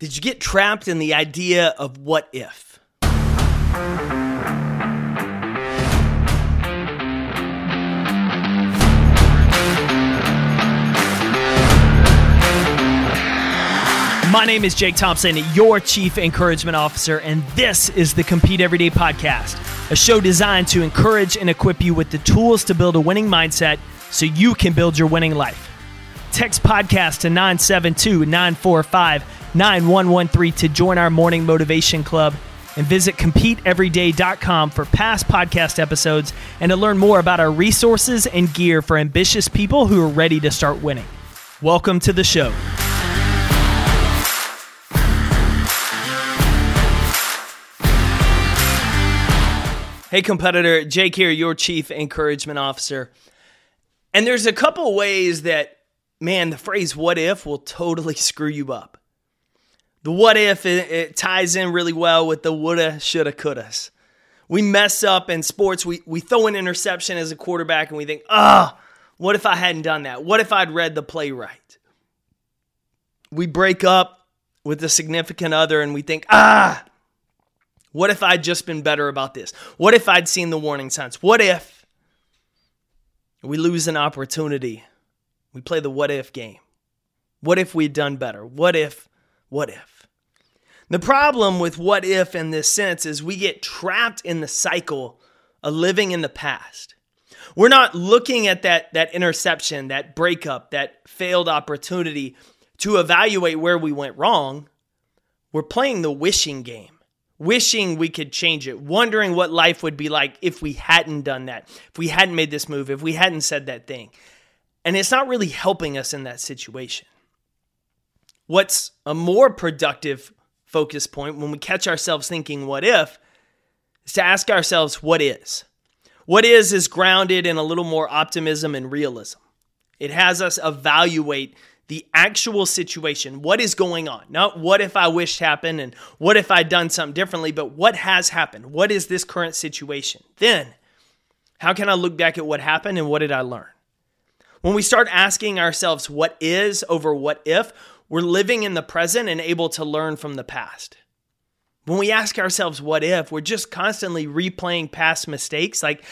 Did you get trapped in the idea of what if? My name is Jake Thompson, your Chief Encouragement Officer, and this is the Compete Everyday Podcast, a show designed to encourage and equip you with the tools to build a winning mindset so you can build your winning life. Text podcast to 972 945 9113 to join our morning motivation club and visit CompeteEveryday.com for past podcast episodes and to learn more about our resources and gear for ambitious people who are ready to start winning. Welcome to the show. Hey, competitor, Jake here, your chief encouragement officer. And there's a couple ways that, man, the phrase what if will totally screw you up. The what if, it, it ties in really well with the woulda, shoulda, couldas. We mess up in sports. We, we throw an interception as a quarterback and we think, ah, what if I hadn't done that? What if I'd read the play right? We break up with a significant other and we think, ah, what if I'd just been better about this? What if I'd seen the warning signs? What if we lose an opportunity? We play the what if game. What if we'd done better? What if, what if? The problem with what if in this sense is we get trapped in the cycle of living in the past. We're not looking at that, that interception, that breakup, that failed opportunity to evaluate where we went wrong. We're playing the wishing game wishing we could change it, wondering what life would be like if we hadn't done that, if we hadn't made this move, if we hadn't said that thing. And it's not really helping us in that situation. What's a more productive focus point when we catch ourselves thinking, what if, is to ask ourselves, what is? What is is grounded in a little more optimism and realism. It has us evaluate the actual situation. What is going on? Not what if I wished happened and what if I'd done something differently, but what has happened? What is this current situation? Then, how can I look back at what happened and what did I learn? When we start asking ourselves what is over what if, we're living in the present and able to learn from the past. When we ask ourselves what if, we're just constantly replaying past mistakes. Like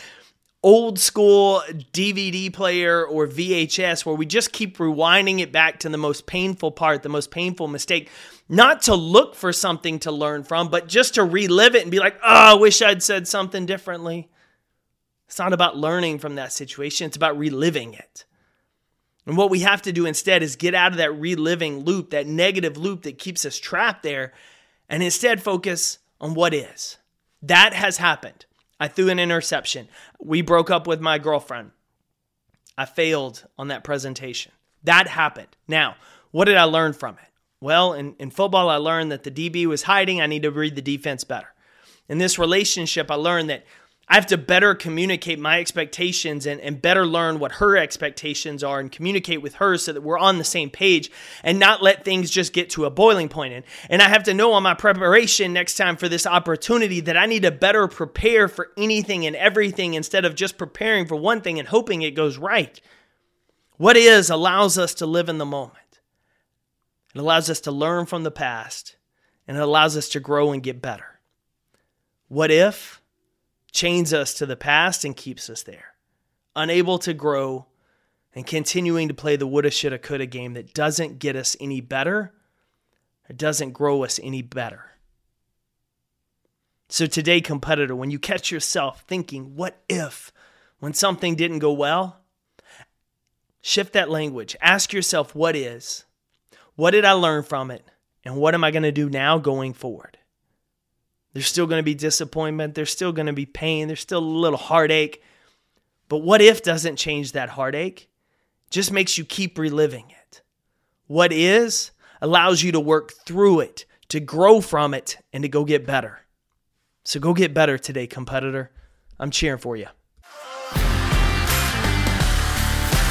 old school DVD player or VHS where we just keep rewinding it back to the most painful part, the most painful mistake, not to look for something to learn from, but just to relive it and be like, oh, I wish I'd said something differently. It's not about learning from that situation, it's about reliving it. And what we have to do instead is get out of that reliving loop, that negative loop that keeps us trapped there, and instead focus on what is. That has happened. I threw an interception. We broke up with my girlfriend. I failed on that presentation. That happened. Now, what did I learn from it? Well, in, in football, I learned that the DB was hiding. I need to read the defense better. In this relationship, I learned that I have to better communicate my expectations and, and better learn what her expectations are and communicate with her so that we're on the same page and not let things just get to a boiling point. And, and I have to know on my preparation next time for this opportunity that I need to better prepare for anything and everything instead of just preparing for one thing and hoping it goes right. What is allows us to live in the moment. It allows us to learn from the past and it allows us to grow and get better. What if? Chains us to the past and keeps us there, unable to grow and continuing to play the woulda, shoulda, coulda game that doesn't get us any better, it doesn't grow us any better. So, today, competitor, when you catch yourself thinking, what if, when something didn't go well, shift that language. Ask yourself, what is? What did I learn from it? And what am I going to do now going forward? There's still going to be disappointment. There's still going to be pain. There's still a little heartache. But what if doesn't change that heartache? Just makes you keep reliving it. What is allows you to work through it, to grow from it, and to go get better. So go get better today, competitor. I'm cheering for you.